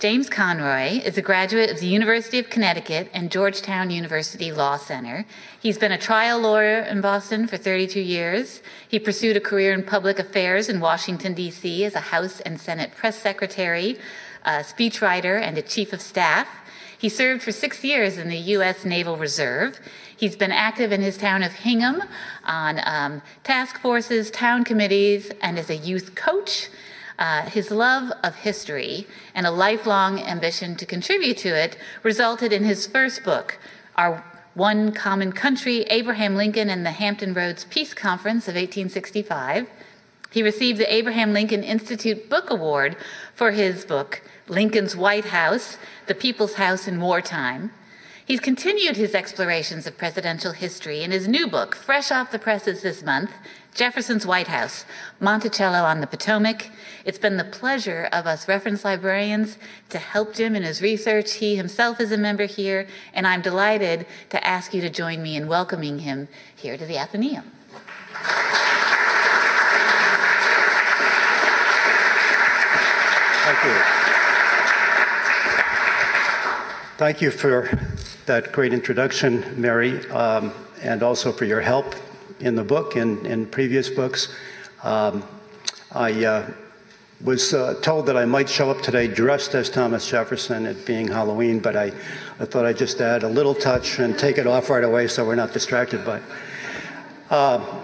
James Conroy is a graduate of the University of Connecticut and Georgetown University Law Center. He's been a trial lawyer in Boston for 32 years. He pursued a career in public affairs in Washington, D.C. as a House and Senate press secretary, a speechwriter, and a chief of staff. He served for six years in the U.S. Naval Reserve. He's been active in his town of Hingham on um, task forces, town committees, and as a youth coach. Uh, his love of history and a lifelong ambition to contribute to it resulted in his first book, Our One Common Country Abraham Lincoln and the Hampton Roads Peace Conference of 1865. He received the Abraham Lincoln Institute Book Award for his book, Lincoln's White House The People's House in Wartime. He's continued his explorations of presidential history in his new book, fresh off the presses this month, Jefferson's White House, Monticello on the Potomac. It's been the pleasure of us reference librarians to help Jim in his research. He himself is a member here, and I'm delighted to ask you to join me in welcoming him here to the Athenaeum. Thank you. Thank you for that great introduction, Mary, um, and also for your help in the book and in previous books. Um, I uh, was uh, told that I might show up today dressed as Thomas Jefferson, it being Halloween, but I, I thought I'd just add a little touch and take it off right away so we're not distracted by it. Uh,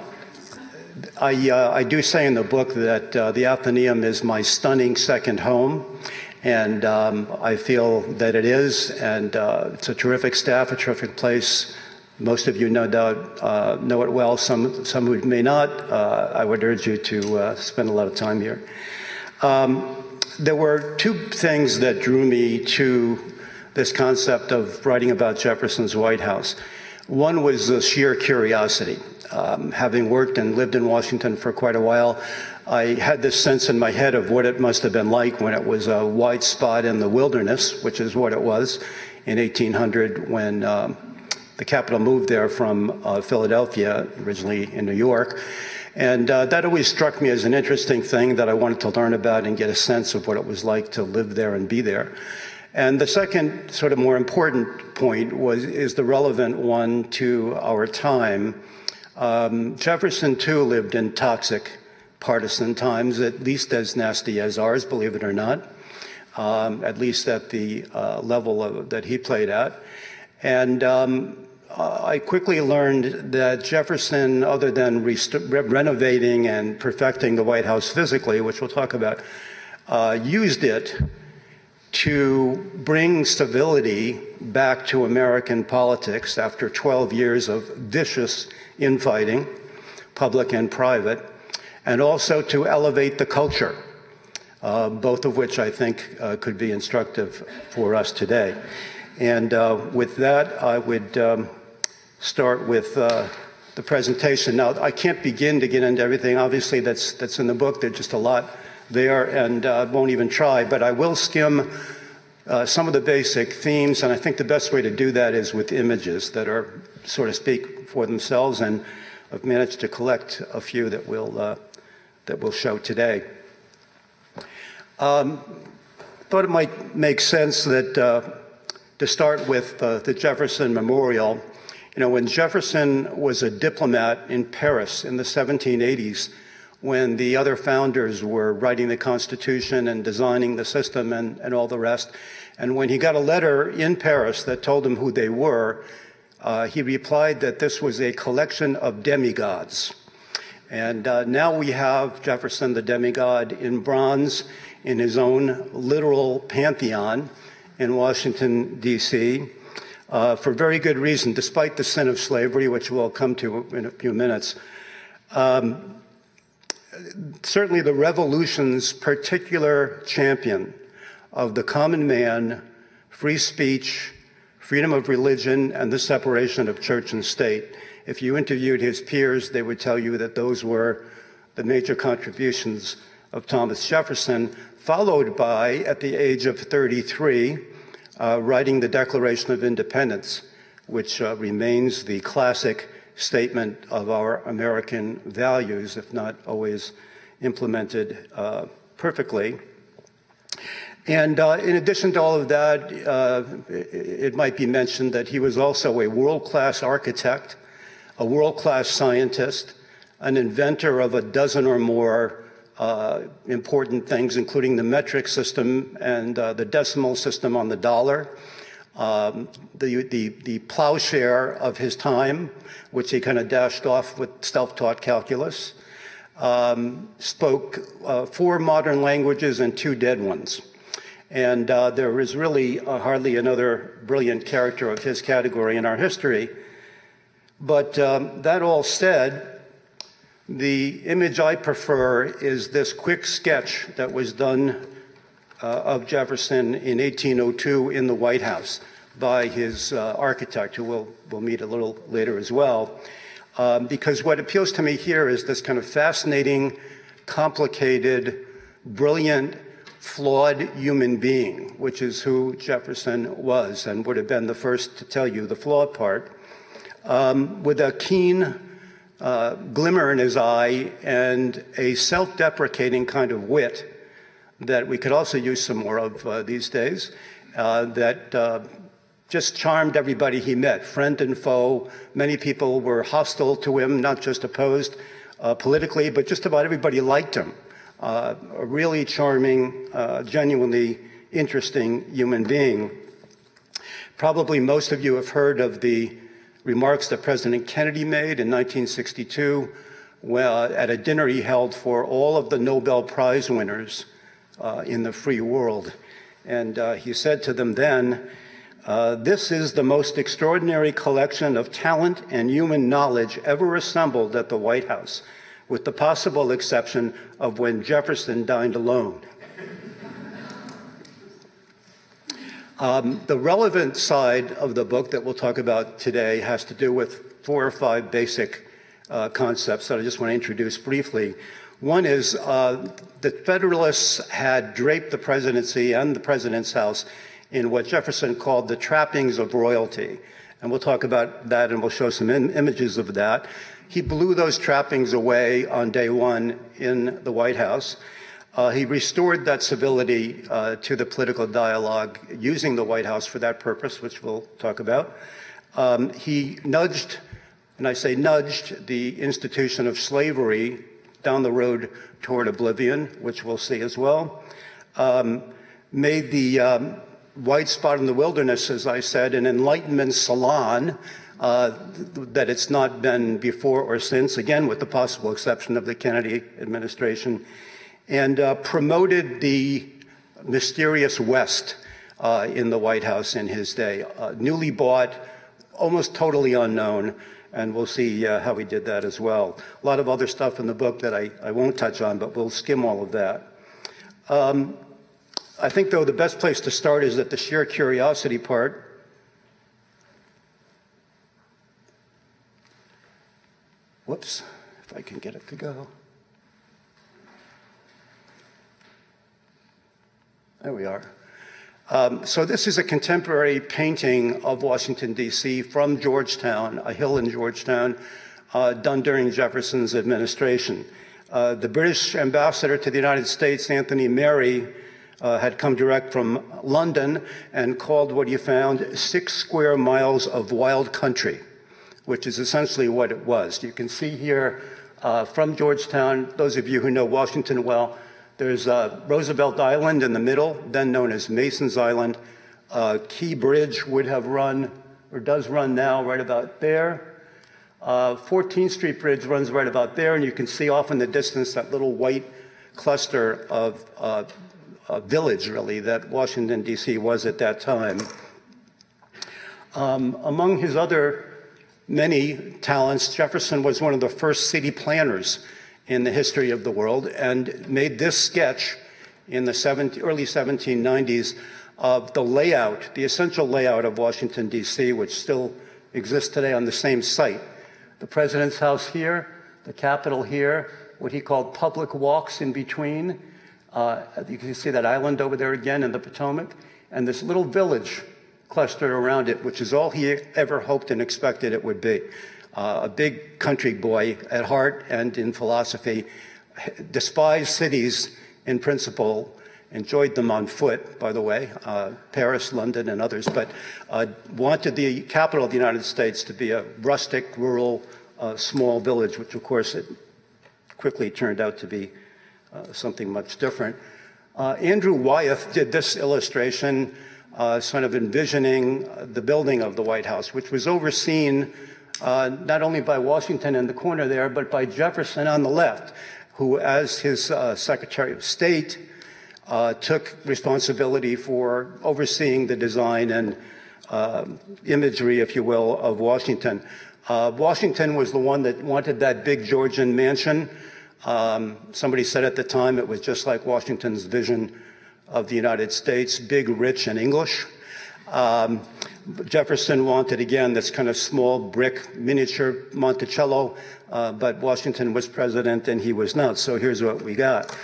I, uh, I, do say in the book that uh, the Athenaeum is my stunning second home. And um, I feel that it is, and uh, it's a terrific staff, a terrific place. Most of you, no doubt, uh, know it well. Some, some who may not, uh, I would urge you to uh, spend a lot of time here. Um, there were two things that drew me to this concept of writing about Jefferson's White House. One was the sheer curiosity. Um, having worked and lived in Washington for quite a while, I had this sense in my head of what it must have been like when it was a white spot in the wilderness, which is what it was in 1800 when um, the capital moved there from uh, Philadelphia, originally in New York. And uh, that always struck me as an interesting thing that I wanted to learn about and get a sense of what it was like to live there and be there. And the second, sort of more important point was is the relevant one to our time. Um, Jefferson too lived in toxic partisan times, at least as nasty as ours, believe it or not, um, at least at the uh, level of, that he played at. And um, I quickly learned that Jefferson, other than re- renovating and perfecting the White House physically, which we'll talk about, uh, used it to bring civility back to American politics after 12 years of vicious infighting, public and private and also to elevate the culture, uh, both of which I think uh, could be instructive for us today. And uh, with that, I would um, start with uh, the presentation. Now, I can't begin to get into everything, obviously, that's, that's in the book. There's just a lot there, and I uh, won't even try, but I will skim. Uh, some of the basic themes, and I think the best way to do that is with images that are, so to speak, for themselves. And I've managed to collect a few that will uh, that we'll show today. Um, thought it might make sense that uh, to start with uh, the Jefferson Memorial. You know, when Jefferson was a diplomat in Paris in the 1780s, when the other founders were writing the Constitution and designing the system and, and all the rest, and when he got a letter in Paris that told him who they were, uh, he replied that this was a collection of demigods. And uh, now we have Jefferson, the demigod, in bronze in his own literal pantheon in Washington, D.C., uh, for very good reason, despite the sin of slavery, which we'll come to in a few minutes. Um, certainly, the revolution's particular champion of the common man, free speech, freedom of religion, and the separation of church and state. If you interviewed his peers, they would tell you that those were the major contributions of Thomas Jefferson, followed by, at the age of 33, uh, writing the Declaration of Independence, which uh, remains the classic statement of our American values, if not always implemented uh, perfectly. And uh, in addition to all of that, uh, it might be mentioned that he was also a world class architect, a world class scientist, an inventor of a dozen or more uh, important things, including the metric system and uh, the decimal system on the dollar, um, the, the, the plowshare of his time, which he kind of dashed off with self taught calculus, um, spoke uh, four modern languages and two dead ones. And uh, there is really uh, hardly another brilliant character of his category in our history. But um, that all said, the image I prefer is this quick sketch that was done uh, of Jefferson in 1802 in the White House by his uh, architect, who we'll, we'll meet a little later as well. Um, because what appeals to me here is this kind of fascinating, complicated, brilliant, flawed human being, which is who Jefferson was and would have been the first to tell you the flawed part, um, with a keen uh, glimmer in his eye and a self deprecating kind of wit that we could also use some more of uh, these days, uh, that uh, just charmed everybody he met, friend and foe. Many people were hostile to him, not just opposed uh, politically, but just about everybody liked him a really charming, genuinely interesting human being. Probably most of you have heard of the remarks that President Kennedy made in 1962 well, at a dinner he held for all of the Nobel Prize winners uh, in the free world. And uh, he said to them then, uh, This is the most extraordinary collection of talent and human knowledge ever assembled at the White House with the possible exception of when Jefferson dined alone. Um, the relevant side of the book that we'll talk about today has to do with four or five basic uh, concepts that I just want to introduce briefly. One is uh, the Federalists had draped the presidency and the president's house in what Jefferson called the trappings of royalty. And we'll talk about that and we'll show some Im- images of that. He blew those trappings away on day one in the White House. Uh, he restored that civility uh, to the political dialogue using the White House for that purpose, which we'll talk about. Um, he nudged, and I say nudged, the institution of slavery down the road toward oblivion, which we'll see as well. Um, made the um, white spot in the wilderness, as I said, an enlightenment salon uh, that it's not been before or since, again, with the possible exception of the Kennedy administration, and uh, promoted the mysterious West uh, in the White House in his day. Uh, newly bought, almost totally unknown, and we'll see uh, how he did that as well. A lot of other stuff in the book that I, I won't touch on, but we'll skim all of that. Um, I think, though, the best place to start is at the sheer curiosity part. Whoops, if I can get it to go. There we are. Um, so, this is a contemporary painting of Washington, D.C. from Georgetown, a hill in Georgetown, uh, done during Jefferson's administration. Uh, the British ambassador to the United States, Anthony Merry, uh, had come direct from London and called what he found six square miles of wild country which is essentially what it was. You can see here uh, from Georgetown, those of you who know Washington well, there's uh, Roosevelt Island in the middle, then known as Mason's Island. Uh, Key Bridge would have run, or does run now, right about there. 14th uh, Street Bridge runs right about there, and you can see off in the distance that little white cluster of uh, village, really, that Washington, D.C. was at that time. Um, among his other many talents. Jefferson was one of the first city planners in the history of the world and made this sketch in the 17, early 1790s of the layout, the essential layout of Washington, D.C., which still exists today on the same site. The president's house here, the Capitol here, what he called public walks in between. Uh, you can see that island over there again in the Potomac, and this little village clustered around it, which is all he ever hoped and expected it would be. Uh, a big country boy at heart and in philosophy, despised cities in principle, enjoyed them on foot, by the way, uh, Paris, London, and others, but uh, wanted the capital of the United States to be a rustic, rural, uh, small village, which of course it quickly turned out to be uh, something much different. Uh, Andrew Wyeth did this illustration, uh, sort of envisioning the building of the White House, which was overseen not only by Washington in the corner there, but by Jefferson on the left, who, as his Secretary of State, uh, took responsibility for overseeing the design and uh, imagery, if you will, of Washington. Uh, Washington was the one that wanted that big Georgian mansion. Um, somebody said at the time it was just like Washington's vision of the United States, big, rich, and English. Um, Jefferson wanted, again, this kind of small brick miniature Monticello, uh, but Washington was president and he was not. So here's what we got.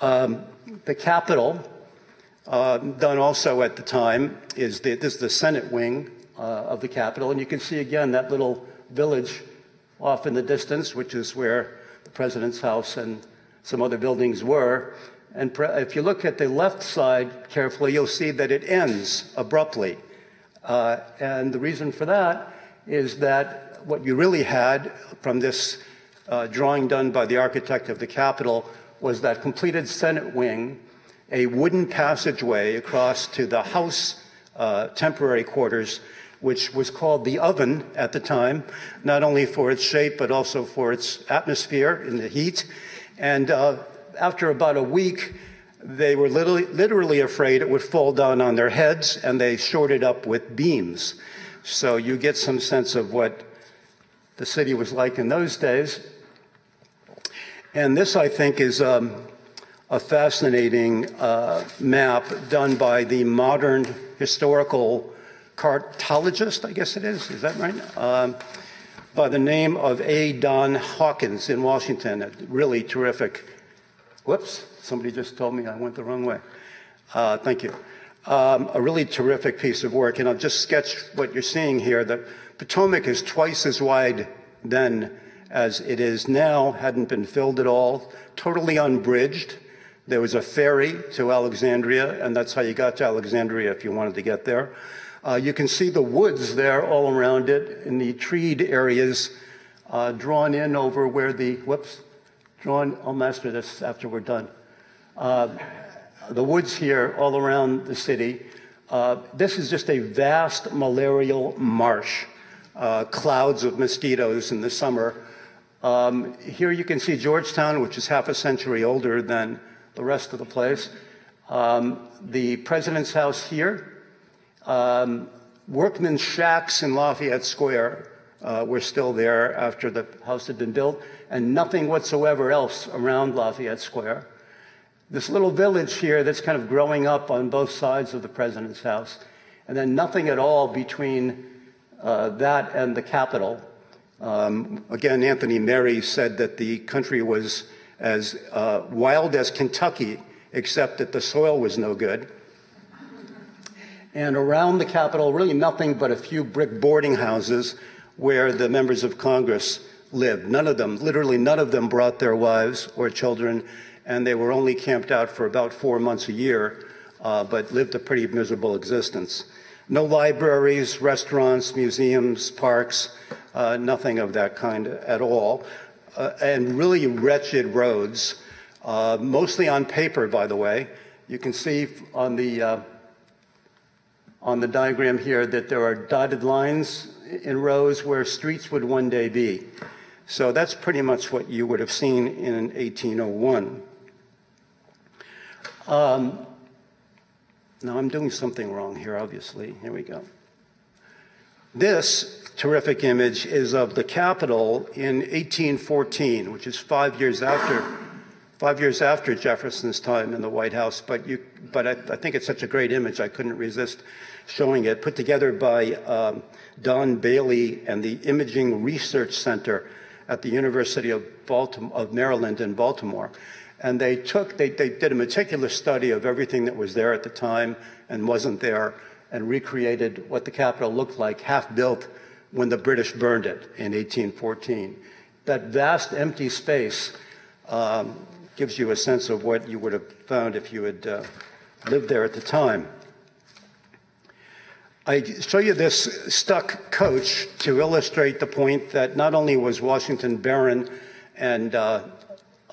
Um, the Capitol, uh, done also at the time, is the, this is the Senate wing uh, of the Capitol. And you can see again that little village off in the distance, which is where the president's house and some other buildings were. And if you look at the left side carefully, you'll see that it ends abruptly. Uh, and the reason for that is that what you really had from this uh, drawing done by the architect of the Capitol was that completed Senate wing, a wooden passageway across to the House uh, temporary quarters, which was called the oven at the time, not only for its shape, but also for its atmosphere in the heat. And uh, after about a week, they were literally, literally afraid it would fall down on their heads, and they shorted up with beams. So you get some sense of what the city was like in those days. And this, I think, is um, a fascinating uh, map done by the modern historical cartologist, I guess it is. Is that right? Um, by the name of A. Don Hawkins in Washington. A really terrific. Whoops, somebody just told me I went the wrong way. Uh, thank you. Um, a really terrific piece of work. And I'll just sketch what you're seeing here. The Potomac is twice as wide then as it is now, hadn't been filled at all, totally unbridged. There was a ferry to Alexandria, and that's how you got to Alexandria if you wanted to get there. Uh, you can see the woods there all around it in the treed areas uh, drawn in over where the, whoops, drawn, I'll master this after we're done. Uh, the woods here all around the city. Uh, this is just a vast malarial marsh, uh, clouds of mosquitoes in the summer. Um, here you can see Georgetown, which is half a century older than the rest of the place. Um, the president's house here. Um, workmen's shacks in Lafayette Square uh, were still there after the house had been built, and nothing whatsoever else around Lafayette Square. This little village here that's kind of growing up on both sides of the president's house, and then nothing at all between uh, that and the Capitol. Um, again, Anthony Merry said that the country was as uh, wild as Kentucky, except that the soil was no good. And around the Capitol, really nothing but a few brick boarding houses where the members of Congress lived. None of them, literally none of them, brought their wives or children, and they were only camped out for about four months a year, uh, but lived a pretty miserable existence. No libraries, restaurants, museums, parks uh, nothing of that kind at all, uh, and really wretched roads, uh, mostly on paper, by the way. You can see on the uh, on the diagram here that there are dotted lines in rows where streets would one day be. So that's pretty much what you would have seen in 1801. Um, now I'm doing something wrong here, obviously. Here we go. This terrific image is of the Capitol in 1814, which is five years after five years after Jefferson's time in the White House. But you, but I, I think it's such a great image, I couldn't resist showing it. Put together by um, Don Bailey and the Imaging Research Center at the University of, Baltimore, of Maryland in Baltimore. And they took, they, they did a meticulous study of everything that was there at the time and wasn't there and recreated what the Capitol looked like, half built when the British burned it in 1814. That vast empty space um, gives you a sense of what you would have found if you had uh, lived there at the time. I show you this stuck coach to illustrate the point that not only was Washington barren and uh,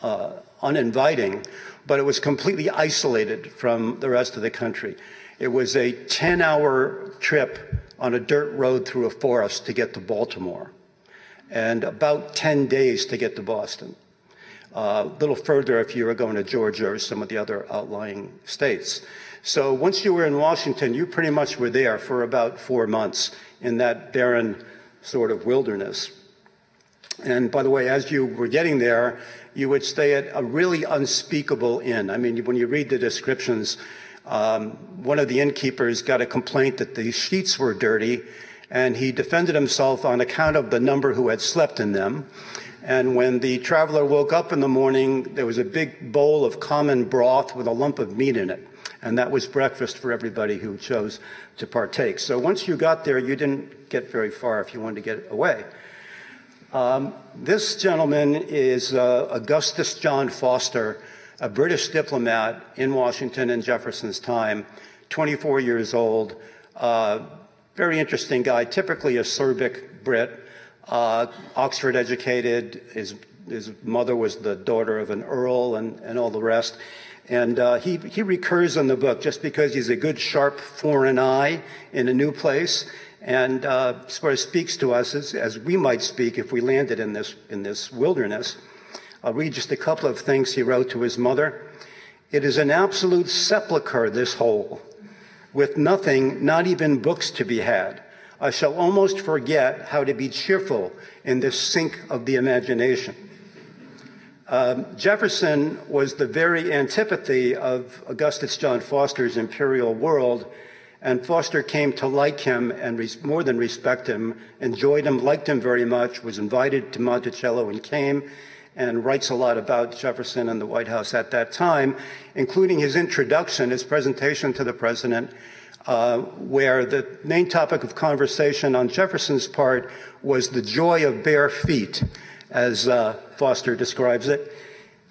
uh, uninviting, but it was completely isolated from the rest of the country. It was a 10 hour trip on a dirt road through a forest to get to Baltimore, and about 10 days to get to Boston. Uh, a little further if you were going to Georgia or some of the other outlying states. So once you were in Washington, you pretty much were there for about four months in that barren sort of wilderness. And by the way, as you were getting there, you would stay at a really unspeakable inn. I mean, when you read the descriptions, um, one of the innkeepers got a complaint that the sheets were dirty, and he defended himself on account of the number who had slept in them. And when the traveler woke up in the morning, there was a big bowl of common broth with a lump of meat in it. And that was breakfast for everybody who chose to partake. So once you got there, you didn't get very far if you wanted to get away. Um, this gentleman is uh, Augustus John Foster, a British diplomat in Washington in Jefferson's time, 24 years old, uh, very interesting guy, typically a Serbic Brit, uh, Oxford educated. His, his mother was the daughter of an earl and, and all the rest. And uh, he, he recurs in the book just because he's a good, sharp foreign eye in a new place and uh, sort of speaks to us as, as we might speak if we landed in this, in this wilderness. I'll read just a couple of things he wrote to his mother. It is an absolute sepulchre, this hole, with nothing, not even books to be had. I shall almost forget how to be cheerful in this sink of the imagination. Um, Jefferson was the very antipathy of Augustus John Foster's imperial world, and Foster came to like him and res- more than respect him, enjoyed him, liked him very much, was invited to Monticello and came, and writes a lot about Jefferson and the White House at that time, including his introduction, his presentation to the president, uh, where the main topic of conversation on Jefferson's part was the joy of bare feet as uh, Foster describes it.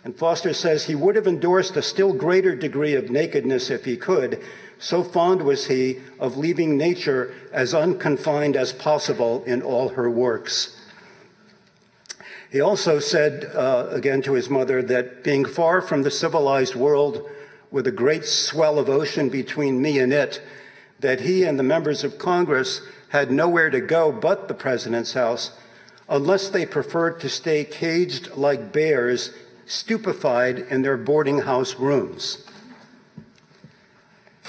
And Foster says he would have endorsed a still greater degree of nakedness if he could. So fond was he of leaving nature as unconfined as possible in all her works. He also said, uh, again to his mother, that being far from the civilized world with a great swell of ocean between me and it, that he and the members of Congress had nowhere to go but the president's house unless they preferred to stay caged like bears, stupefied in their boarding house rooms.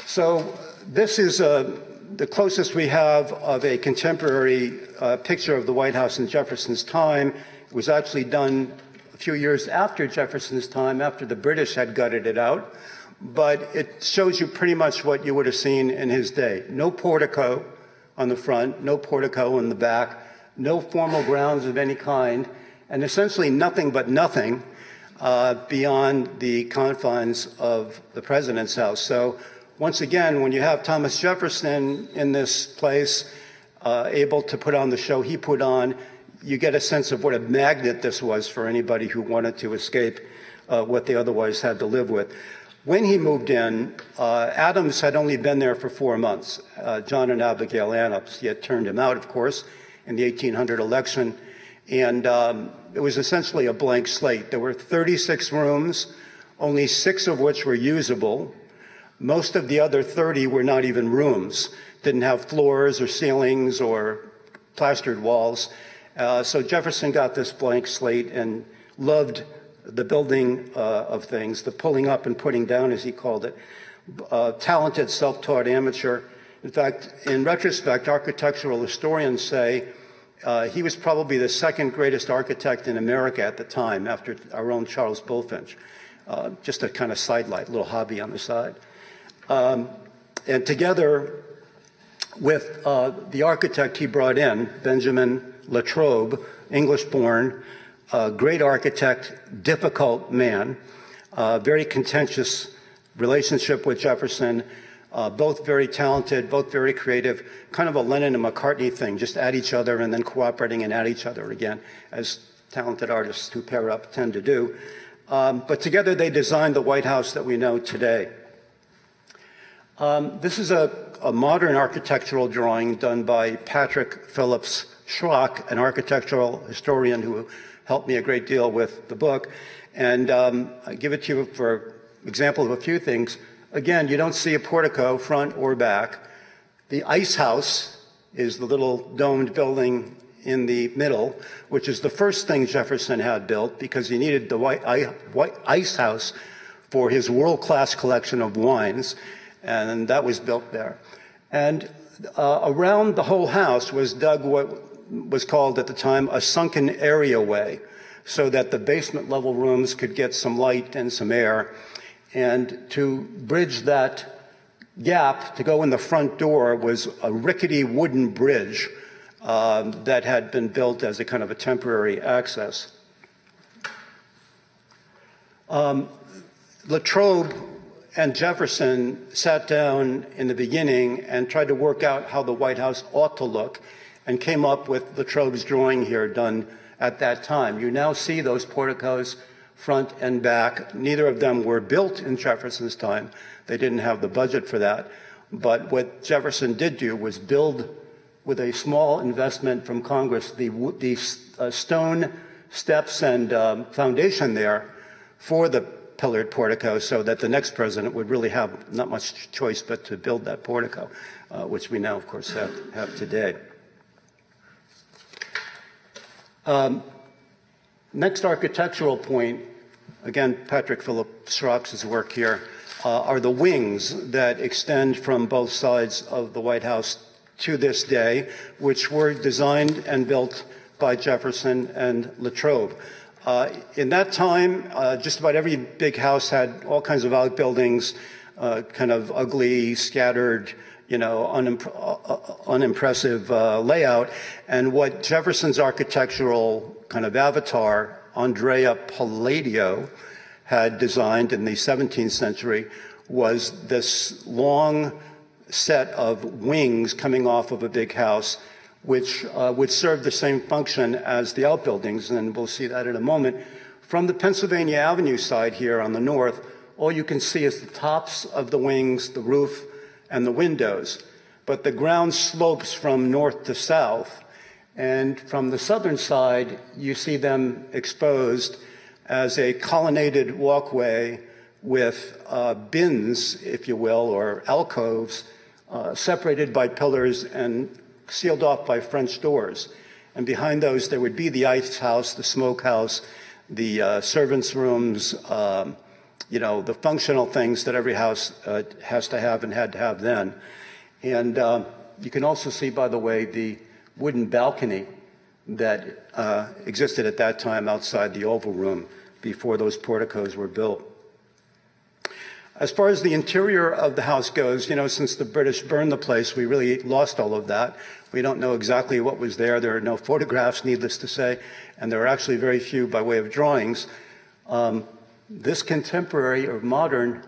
So, this is uh, the closest we have of a contemporary uh, picture of the White House in Jefferson's time. It was actually done a few years after Jefferson's time, after the British had gutted it out. But it shows you pretty much what you would have seen in his day. No portico on the front, no portico in the back, no formal grounds of any kind, and essentially nothing but nothing uh, beyond the confines of the president's house. So, once again, when you have Thomas Jefferson in this place, uh, able to put on the show he put on, you get a sense of what a magnet this was for anybody who wanted to escape uh, what they otherwise had to live with. When he moved in, uh, Adams had only been there for four months. Uh, John and Abigail Adams, had turned him out, of course in the 1800 election. And um, it was essentially a blank slate. There were 36 rooms, only six of which were usable. Most of the other 30 were not even rooms, didn't have floors or ceilings or plastered walls. Uh, so Jefferson got this blank slate and loved the building uh, of things, the pulling up and putting down, as he called it. Uh, talented, self taught amateur. In fact, in retrospect, architectural historians say uh, he was probably the second greatest architect in America at the time, after our own Charles Bulfinch. Uh, just a kind of sidelight, little hobby on the side. Um, and together with uh, the architect he brought in, Benjamin Latrobe, English born, great architect, difficult man, uh, very contentious relationship with Jefferson, uh, both very talented, both very creative, kind of a Lennon and McCartney thing, just at each other and then cooperating and at each other again, as talented artists who pair up tend to do. Um, but together they designed the White House that we know today. Um, this is a, a, modern architectural drawing done by Patrick Phillips Schrock, an architectural historian who helped me a great deal with the book. And um, I give it to you for example of a few things. Again, you don't see a portico, front or back. The ice house is the little domed building in the middle, which is the first thing Jefferson had built because he needed the white, ice house for his world class collection of wines, and that was built there. And uh, around the whole house was dug what was called at the time a sunken areaway, so that the basement level rooms could get some light and some air. And to bridge that gap to go in the front door was a rickety wooden bridge um, that had been built as a kind of a temporary access. Um, Latrobe and Jefferson sat down in the beginning and tried to work out how the White House ought to look and came up with Latrobe's drawing here done at that time. You now see those porticos front and back. Neither of them were built in Jefferson's time. They didn't have the budget for that. But what Jefferson did do was build with a small investment from Congress, the, the uh, stone steps and um, foundation there for the pillared portico so that the next president would really have not much choice but to build that portico, uh, which we now, of course, have, have today. Um, next architectural point, again, Patrick Phillips Schrock's work here, uh, are the wings that extend from both sides of the White House to this day, which were designed and built by Jefferson and Latrobe. Uh, in that time, uh, just about every big house had all kinds of outbuildings, uh, kind of ugly, scattered, you know, uh, uh, unimpressive uh, layout. And what Jefferson's architectural kind of avatar, Andrea Palladio, had designed in the 17th century was this long set of wings coming off of a big house, which uh, would serve the same function as the outbuildings, and we'll see that in a moment. From the Pennsylvania Avenue side here on the north, all you can see is the tops of the wings, the roof, and the windows. But the ground slopes from north to south, and from the southern side, you see them exposed as a colonnaded walkway with uh, bins, if you will, or alcoves uh, separated by pillars and sealed off by French doors. And behind those, there would be the ice house, the smokehouse, the uh, servants' rooms, um, you know, the functional things that every house uh, has to have and had to have then. And um, you can also see, by the way, the wooden balcony that uh, existed at that time outside the Oval Room before those porticos were built. As far as the interior of the house goes, you know, since the British burned the place, we really lost all of that. We don't know exactly what was there. There are no photographs, needless to say, and there are actually very few by way of drawings. Um, this contemporary or modern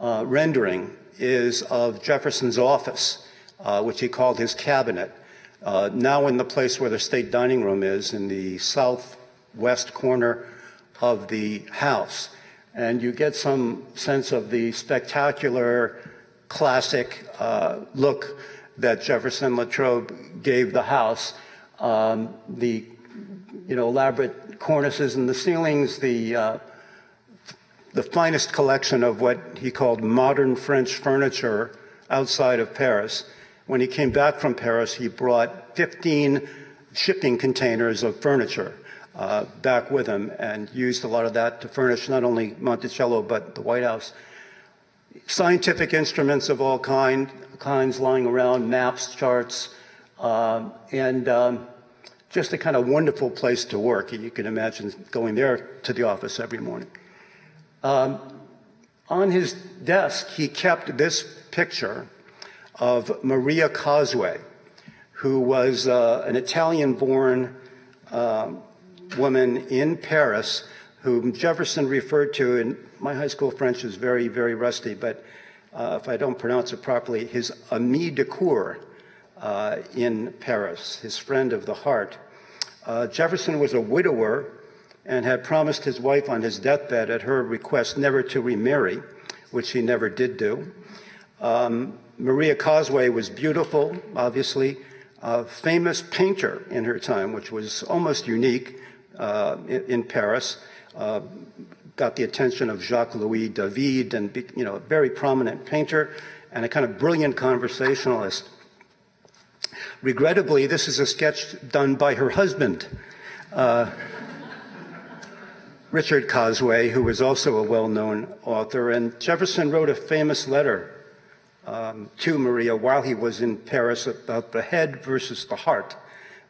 uh, rendering is of Jefferson's office, uh, which he called his cabinet. Uh, now in the place where the state dining room is, in the southwest corner of the house and you get some sense of the spectacular, classic uh, look that Jefferson Latrobe gave the house. Um, the you know elaborate cornices in the ceilings, the uh, the finest collection of what he called modern French furniture outside of Paris. When he came back from Paris, he brought 15 shipping containers of furniture uh, back with him and used a lot of that to furnish not only Monticello but the White House. Scientific instruments of all kind, kinds lying around, maps, charts, um, and um, just a kind of wonderful place to work. You can imagine going there to the office every morning. Um, on his desk, he kept this picture of Maria Cosway, who was uh, an Italian born um, woman in Paris whom Jefferson referred to, and my high school French is very, very rusty, but uh, if I don't pronounce it properly, his ami de cour uh, in Paris, his friend of the heart. Uh, Jefferson was a widower and had promised his wife on his deathbed at her request never to remarry, which he never did do. Um, Maria Cosway was beautiful, obviously, a famous painter in her time, which was almost unique uh, in, in, Paris. Uh, got the attention of Jacques Louis David, and you know, a very prominent painter and a kind of brilliant conversationalist. Regrettably, this is a sketch done by her husband, uh, Richard Cosway, who was also a well known author. And Jefferson wrote a famous letter um, to Maria while he was in Paris about the head versus the heart,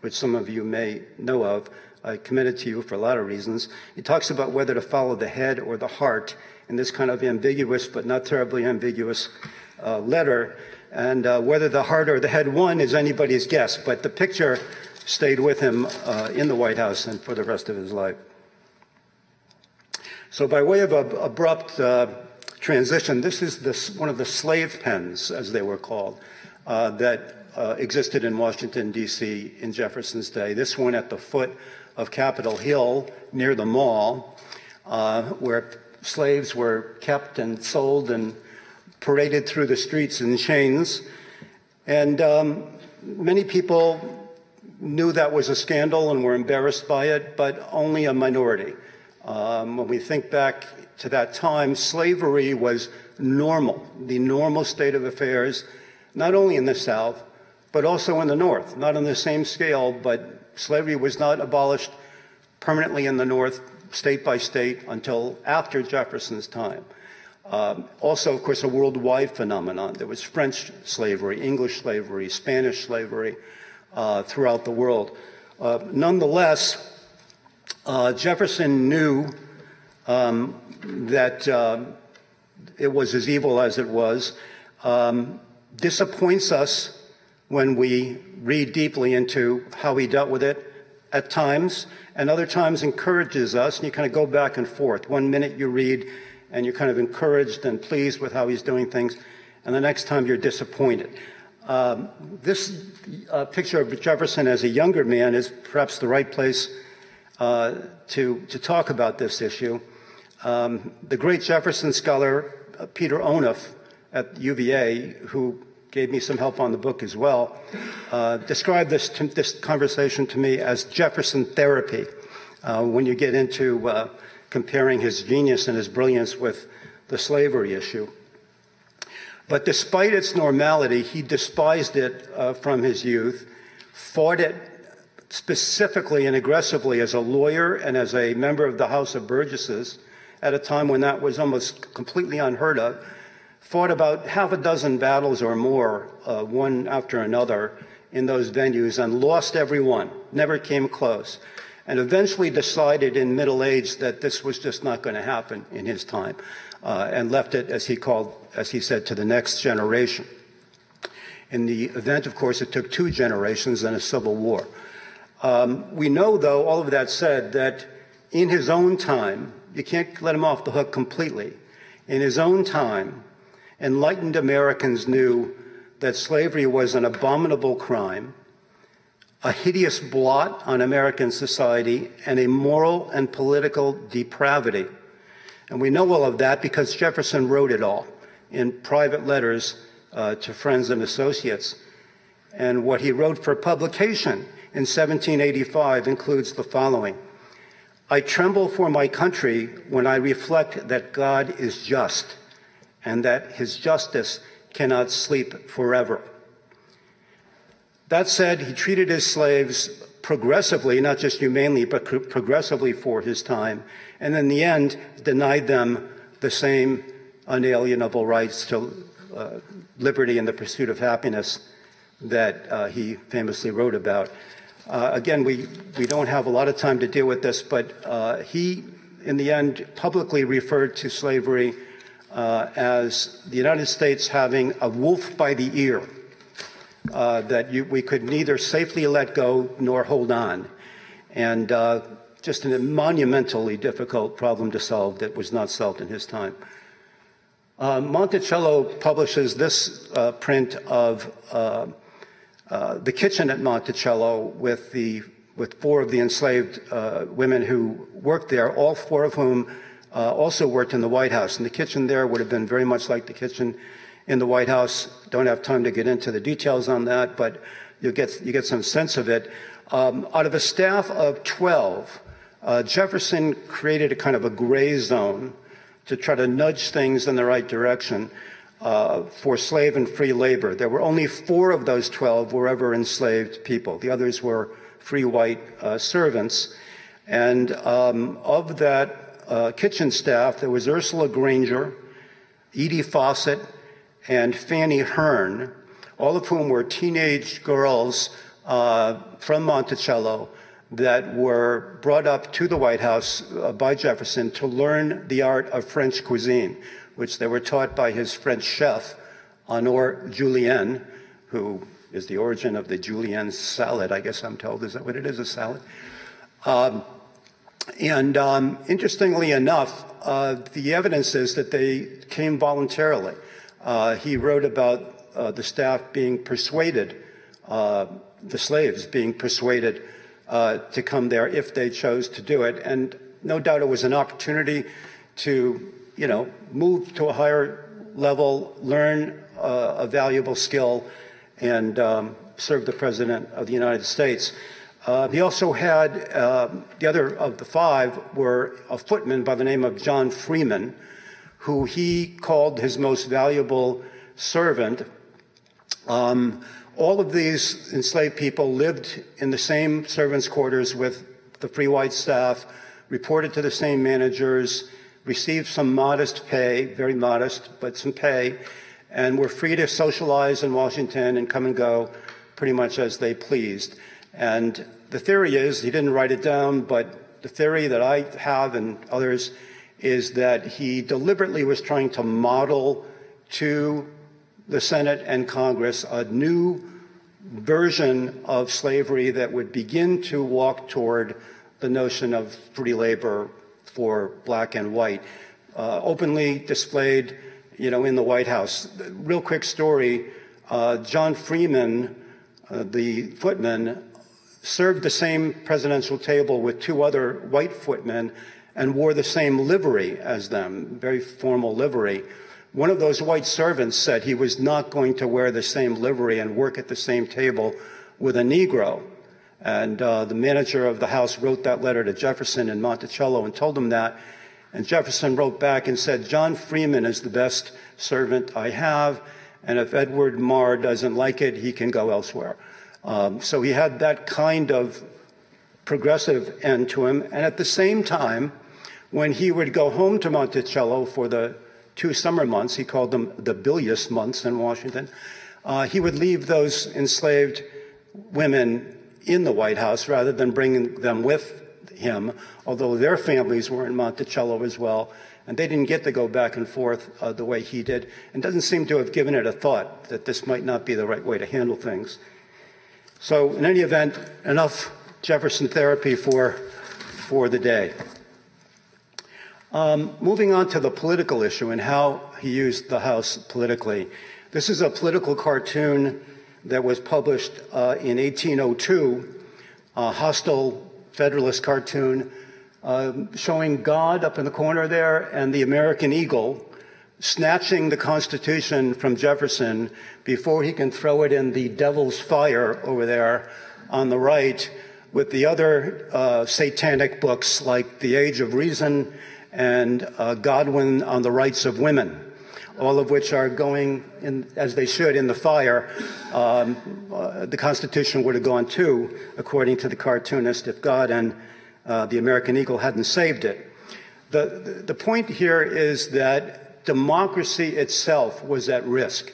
which some of you may know of. I committed to you for a lot of reasons. He talks about whether to follow the head or the heart in this kind of ambiguous but not terribly ambiguous uh, letter. And uh, whether the heart or the head won is anybody's guess, but the picture stayed with him uh, in the White House and for the rest of his life. So, by way of abrupt uh, transition, this is one of the slave pens, as they were called, uh, that uh, existed in Washington, D.C. in Jefferson's day. This one at the foot of Capitol Hill near the mall, uh, where slaves were kept and sold and paraded through the streets in chains. And um, many people knew that was a scandal and were embarrassed by it, but only a minority. Um, when we think back to that time, slavery was normal, the normal state of affairs, not only in the South, but also in the North. Not on the same scale, but slavery was not abolished permanently in the North, state by state, until after Jefferson's time. Um, also, of course, a worldwide phenomenon. There was French slavery, English slavery, Spanish slavery uh, throughout the world. Uh, nonetheless, uh, Jefferson knew um, that uh, it was as evil as it was. Um, disappoints us when we read deeply into how he dealt with it at times, and other times encourages us, and you kind of go back and forth. One minute you read and you're kind of encouraged and pleased with how he's doing things, and the next time you're disappointed. Um, this uh, picture of Jefferson as a younger man is perhaps the right place uh, to, to talk about this issue. Um, the great Jefferson scholar uh, Peter Onuf at UVA, who gave me some help on the book as well, uh, described this, this conversation to me as Jefferson therapy. Uh, when you get into uh, comparing his genius and his brilliance with the slavery issue. But despite its normality, he despised it uh, from his youth, fought it specifically and aggressively as a lawyer and as a member of the House of Burgesses at a time when that was almost completely unheard of, fought about half a dozen battles or more, uh, one after another, in those venues and lost every one, never came close and eventually decided in middle age that this was just not going to happen in his time, uh, and left it, as he called, as he said, to the next generation. In the event, of course, it took two generations and a civil war. Um, we know, though, all of that said, that in his own time, you can't let him off the hook completely. In his own time, enlightened Americans knew that slavery was an abominable crime a hideous blot on American society, and a moral and political depravity. And we know all of that because Jefferson wrote it all in private letters uh, to friends and associates. And what he wrote for publication in 1785 includes the following I tremble for my country when I reflect that God is just and that his justice cannot sleep forever. That said, he treated his slaves progressively, not just humanely, but progressively for his time, and in the end, denied them the same unalienable rights to uh, liberty and the pursuit of happiness that uh, he famously wrote about. Uh, again, we, we don't have a lot of time to deal with this, but uh, he, in the end, publicly referred to slavery uh, as the United States having a wolf by the ear uh, that you, we could neither safely let go nor hold on. And uh, just a monumentally difficult problem to solve that was not solved in his time. Uh, Monticello publishes this print of uh, the kitchen at Monticello with the with four of the enslaved uh, women who worked there, all four of whom uh, also worked in the White House. And the kitchen there would have been very much like the kitchen in the White House. Don't have time to get into the details on that, but you get, you get some sense of it. Um, out of a staff of 12, uh, Jefferson created a kind of a gray zone to try to nudge things in the right direction uh, for slave and free labor. There were only four of those 12 were ever enslaved people. The others were free white uh, servants. And um, of that uh, kitchen staff, there was Ursula Granger, Edie Fossett, and Fanny Hern, all of whom were teenage girls uh, from Monticello that were brought up to the White House uh, by Jefferson to learn the art of French cuisine, which they were taught by his French chef, Honor Julien, who is the origin of the julienne salad, I guess I'm told. Is that what it is, a salad? Um, and um, interestingly enough, uh, the evidence is that they came voluntarily. Uh, he wrote about uh, the staff being persuaded, uh, the slaves being persuaded uh, to come there if they chose to do it. And no doubt it was an opportunity to, you know, move to a higher level, learn uh, a valuable skill, and um, serve the President of the United States. Uh, he also had uh, the other of the five were a footman by the name of John Freeman, who he called his most valuable servant. Um, all of these enslaved people lived in the same servants' quarters with the free white staff, reported to the same managers, received some modest pay, very modest, but some pay, and were free to socialize in Washington and come and go pretty much as they pleased. And the theory is, he didn't write it down, but the theory that I have and others is that he deliberately was trying to model to the Senate and Congress a new version of slavery that would begin to walk toward the notion of free labor for black and white, uh, openly displayed, you know, in the White House. Real quick story: uh, John Freeman, uh, the footman, served the same presidential table with two other white footmen and wore the same livery as them, very formal livery. One of those white servants said he was not going to wear the same livery and work at the same table with a Negro. And uh, the manager of the house wrote that letter to Jefferson in Monticello and told him that. And Jefferson wrote back and said, John Freeman is the best servant I have, and if Edward Marr doesn't like it, he can go elsewhere. Um, so he had that kind of progressive end to him. And at the same time, when he would go home to Monticello for the two summer months, he called them the bilious months in Washington, uh, he would leave those enslaved women in the White House rather than bringing them with him, although their families were in Monticello as well. And they didn't get to go back and forth uh, the way he did, and doesn't seem to have given it a thought that this might not be the right way to handle things. So, in any event, enough Jefferson therapy for, for the day. Um, moving on to the political issue and how he used the House politically. This is a political cartoon that was published uh, in 1802, a hostile Federalist cartoon uh, showing God up in the corner there and the American eagle snatching the Constitution from Jefferson before he can throw it in the devil's fire over there on the right with the other uh, satanic books like The Age of Reason and uh, Godwin on the rights of women, all of which are going in, as they should in the fire. Um, uh, the Constitution would have gone too, according to the cartoonist, if God and uh, the American Eagle hadn't saved it. The, the point here is that democracy itself was at risk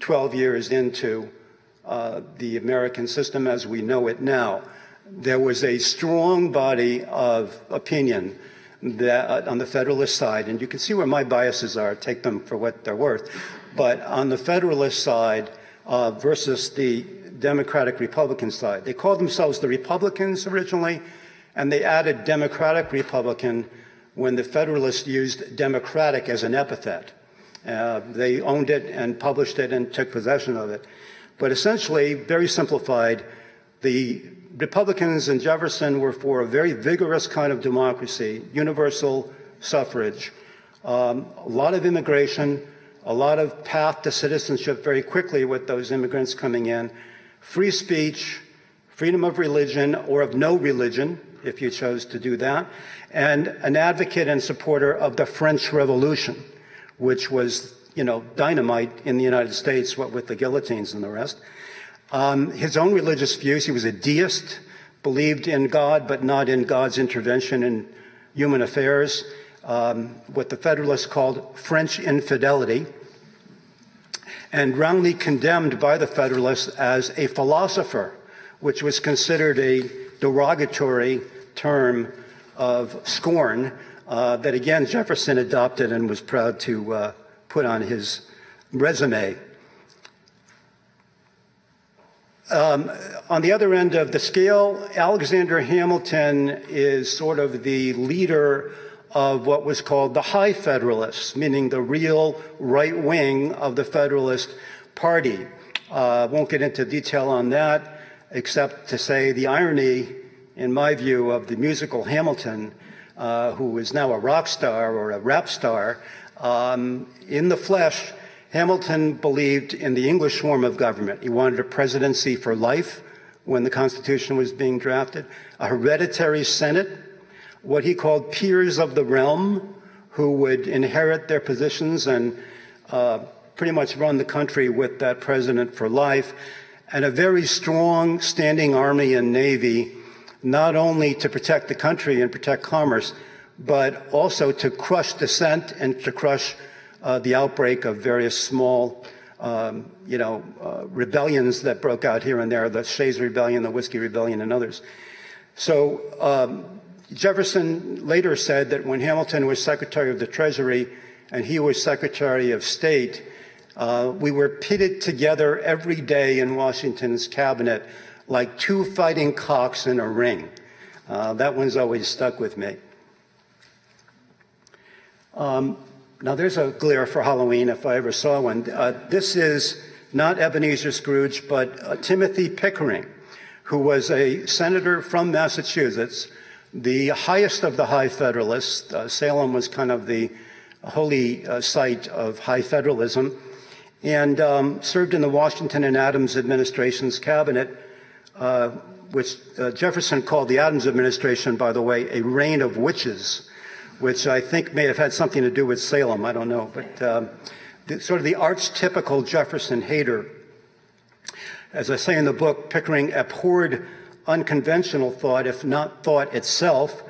12 years into uh, the American system as we know it now. There was a strong body of opinion that, uh, on the Federalist side, and you can see where my biases are, take them for what they're worth. But on the Federalist side uh, versus the Democratic Republican side, they called themselves the Republicans originally, and they added Democratic Republican when the Federalists used Democratic as an epithet. Uh, they owned it and published it and took possession of it. But essentially, very simplified, The Republicans and Jefferson were for a very vigorous kind of democracy, universal suffrage, um, a lot of immigration, a lot of path to citizenship very quickly with those immigrants coming in, free speech, freedom of religion or of no religion, if you chose to do that, and an advocate and supporter of the French Revolution, which was, you know, dynamite in the United States, what with the guillotines and the rest. Um, his own religious views, he was a deist, believed in God, but not in God's intervention in human affairs, um, what the Federalists called French infidelity, and roundly condemned by the Federalists as a philosopher, which was considered a derogatory term of scorn uh, that again Jefferson adopted and was proud to uh, put on his resume. Um, on the other end of the scale, Alexander Hamilton is sort of the leader of what was called the High Federalists, meaning the real right wing of the Federalist Party. I uh, won't get into detail on that, except to say the irony in my view, of the musical Hamilton, uh, who is now a rock star or a rap star. Um, in the flesh, Hamilton believed in the English form of government. He wanted a presidency for life when the Constitution was being drafted, a hereditary Senate, what he called peers of the realm, who would inherit their positions and uh, pretty much run the country with that president for life, and a very strong standing army and navy not only to protect the country and protect commerce, but also to crush dissent and to crush uh, the outbreak of various small, um, you know, uh, rebellions that broke out here and there, the Shays Rebellion, the Whiskey Rebellion, and others. So um, Jefferson later said that when Hamilton was Secretary of the Treasury and he was Secretary of State, uh, we were pitted together every day in Washington's cabinet like two fighting cocks in a ring. Uh, that one's always stuck with me. Um, now, there's a glare for Halloween if I ever saw one. Uh, this is not Ebenezer Scrooge, but uh, Timothy Pickering, who was a senator from Massachusetts, the highest of the high Federalists. Uh, Salem was kind of the holy uh, site of high federalism, and um, served in the Washington and Adams administration's cabinet uh, which uh, Jefferson called the Adams administration, by the way, a reign of witches, which I think may have had something to do with Salem. I don't know. But um, the, sort of the archetypical Jefferson hater. As I say in the book, Pickering abhorred unconventional thought, if not thought itself,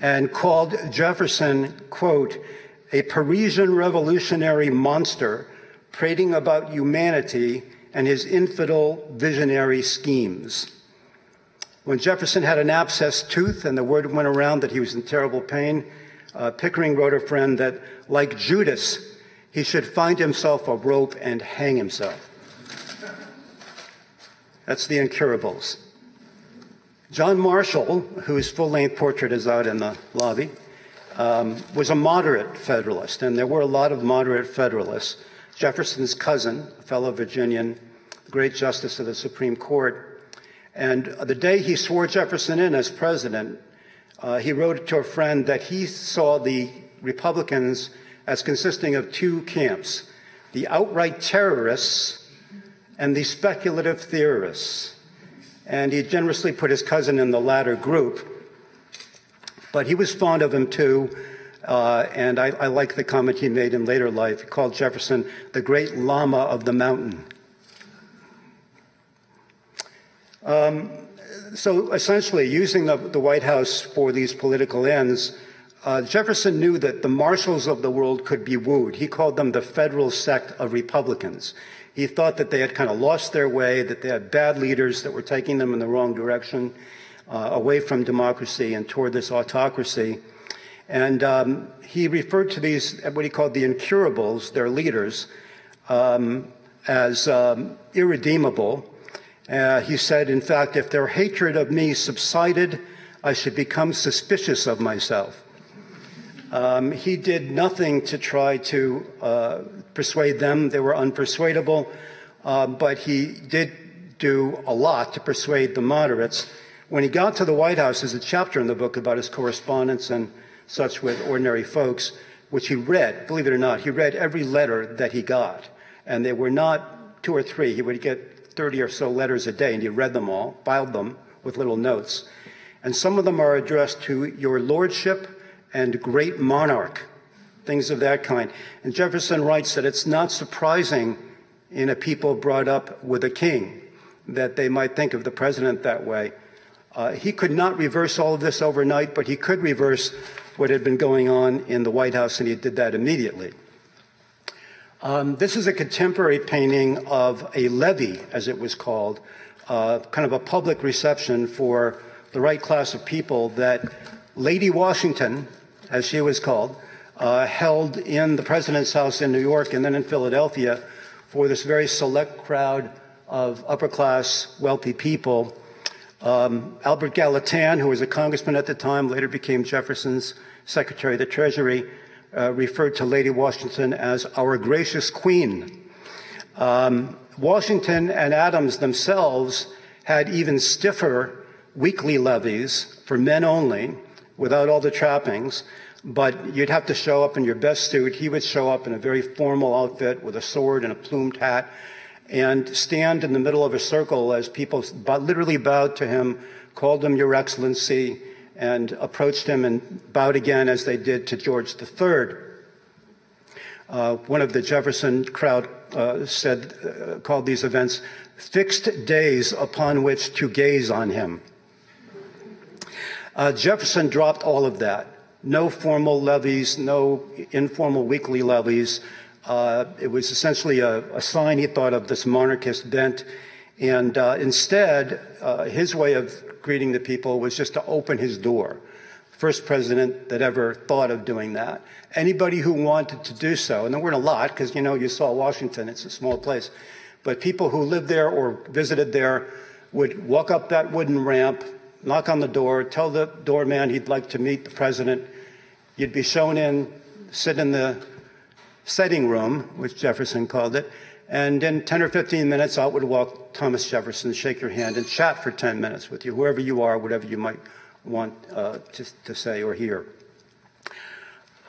and called Jefferson, quote, a Parisian revolutionary monster prating about humanity and his infidel visionary schemes. When Jefferson had an abscessed tooth and the word went around that he was in terrible pain, uh, Pickering wrote a friend that, like Judas, he should find himself a rope and hang himself. That's the incurables. John Marshall, whose full length portrait is out in the lobby, um, was a moderate Federalist, and there were a lot of moderate Federalists. Jefferson's cousin, a fellow Virginian, great justice of the Supreme Court. And the day he swore Jefferson in as president, uh, he wrote to a friend that he saw the Republicans as consisting of two camps the outright terrorists and the speculative theorists. And he generously put his cousin in the latter group. But he was fond of him too. Uh, and I, I, like the comment he made in later life. He called Jefferson the great lama of the mountain. Um, so essentially, using the, the, White House for these political ends, uh, Jefferson knew that the Marshalls of the world could be wooed. He called them the federal sect of Republicans. He thought that they had kind of lost their way, that they had bad leaders that were taking them in the wrong direction, uh, away from democracy and toward this autocracy. And um, he referred to these, what he called the incurables, their leaders, um, as um, irredeemable. Uh, he said, in fact, if their hatred of me subsided, I should become suspicious of myself. Um, he did nothing to try to uh, persuade them. They were unpersuadable. Uh, but he did do a lot to persuade the moderates. When he got to the White House, there's a chapter in the book about his correspondence and such with ordinary folks, which he read. Believe it or not, he read every letter that he got. And they were not two or three. He would get 30 or so letters a day, and he read them all, filed them with little notes. And some of them are addressed to your lordship and great monarch, things of that kind. And Jefferson writes that it's not surprising in a people brought up with a king that they might think of the president that way. Uh, he could not reverse all of this overnight, but he could reverse what had been going on in the White House, and he did that immediately. Um, this is a contemporary painting of a levee, as it was called, uh, kind of a public reception for the right class of people that Lady Washington, as she was called, uh, held in the president's house in New York and then in Philadelphia for this very select crowd of upper class, wealthy people. Um, Albert Gallatin, who was a congressman at the time, later became Jefferson's Secretary of the Treasury, uh, referred to Lady Washington as our gracious queen. Um, Washington and Adams themselves had even stiffer weekly levees for men only, without all the trappings, but you'd have to show up in your best suit. He would show up in a very formal outfit with a sword and a plumed hat and stand in the middle of a circle as people literally bowed to him, called him Your Excellency, and approached him and bowed again as they did to George III. Uh, one of the Jefferson crowd uh, said, uh, called these events fixed days upon which to gaze on him. Uh, Jefferson dropped all of that. No formal levees, no informal weekly levees. Uh, it was essentially a, a, sign he thought of this monarchist bent. And uh, instead, his way of greeting the people was just to open his door. First president that ever thought of doing that. Anybody who wanted to do so, and there weren't a lot because you know you saw Washington, it's a small place, but people who lived there or visited there would walk up that wooden ramp, knock on the door, tell the doorman he'd like to meet the president. You'd be shown in, sit in the setting room, which Jefferson called it, and in 10 or 15 minutes, out would walk Thomas Jefferson, shake your hand, and chat for 10 minutes with you, whoever you are, whatever you might want uh, to, to, say or hear.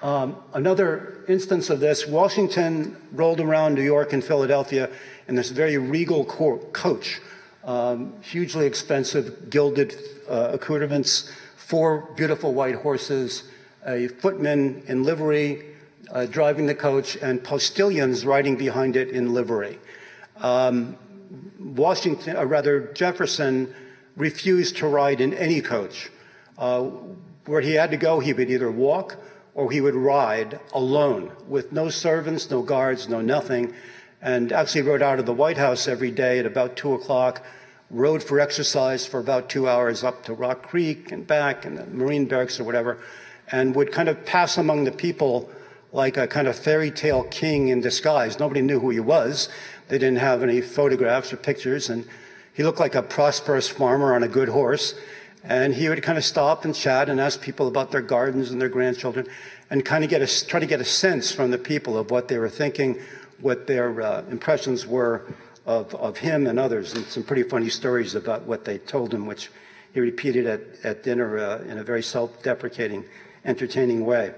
Um, another instance of this Washington rolled around New York and Philadelphia in this very regal coach, um, hugely expensive gilded uh, accoutrements, four beautiful white horses, a footman in livery, uh, driving the coach and postilions riding behind it in livery. Um, Washington, or rather Jefferson, refused to ride in any coach. Uh, where he had to go, he would either walk or he would ride alone with no servants, no guards, no nothing. And actually rode out of the White House every day at about two o'clock, rode for exercise for about two hours up to Rock Creek and back and the Marine Barracks or whatever, and would kind of pass among the people like a kind of fairy tale king in disguise. Nobody knew who he was. They didn't have any photographs or pictures. And he looked like a prosperous farmer on a good horse. And he would kind of stop and chat and ask people about their gardens and their grandchildren and kind of get a, try to get a sense from the people of what they were thinking, what their uh, impressions were of, of him and others. And some pretty funny stories about what they told him, which he repeated at, at dinner uh, in a very self deprecating, entertaining way.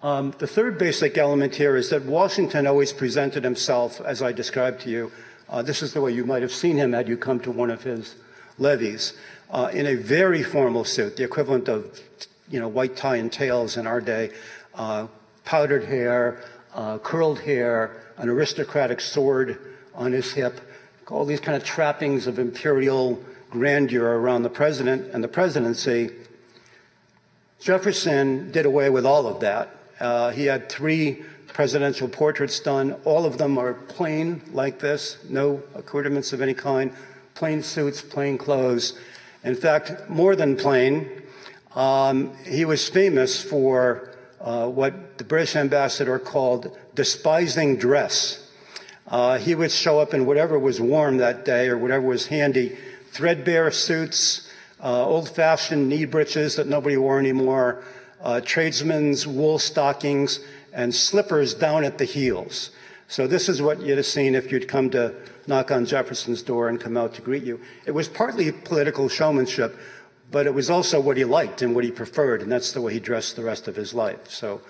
Um, the third basic element here is that Washington always presented himself, as I described to you. Uh, this is the way you might have seen him had you come to one of his levees, uh, in a very formal suit, the equivalent of, you know, white tie and tails in our day, uh, powdered hair, uh, curled hair, an aristocratic sword on his hip, all these kind of trappings of imperial grandeur around the president and the presidency. Jefferson did away with all of that uh, he had three presidential portraits done. All of them are plain like this, no accoutrements of any kind, plain suits, plain clothes. In fact, more than plain, um, he was famous for uh, what the British ambassador called despising dress. Uh, he would show up in whatever was warm that day or whatever was handy, threadbare suits, uh, old fashioned knee breeches that nobody wore anymore, uh, tradesmen's wool stockings and slippers down at the heels. So this is what you'd have seen if you'd come to knock on Jefferson's door and come out to greet you. It was partly political showmanship, but it was also what he liked and what he preferred, and that's the way he dressed the rest of his life. So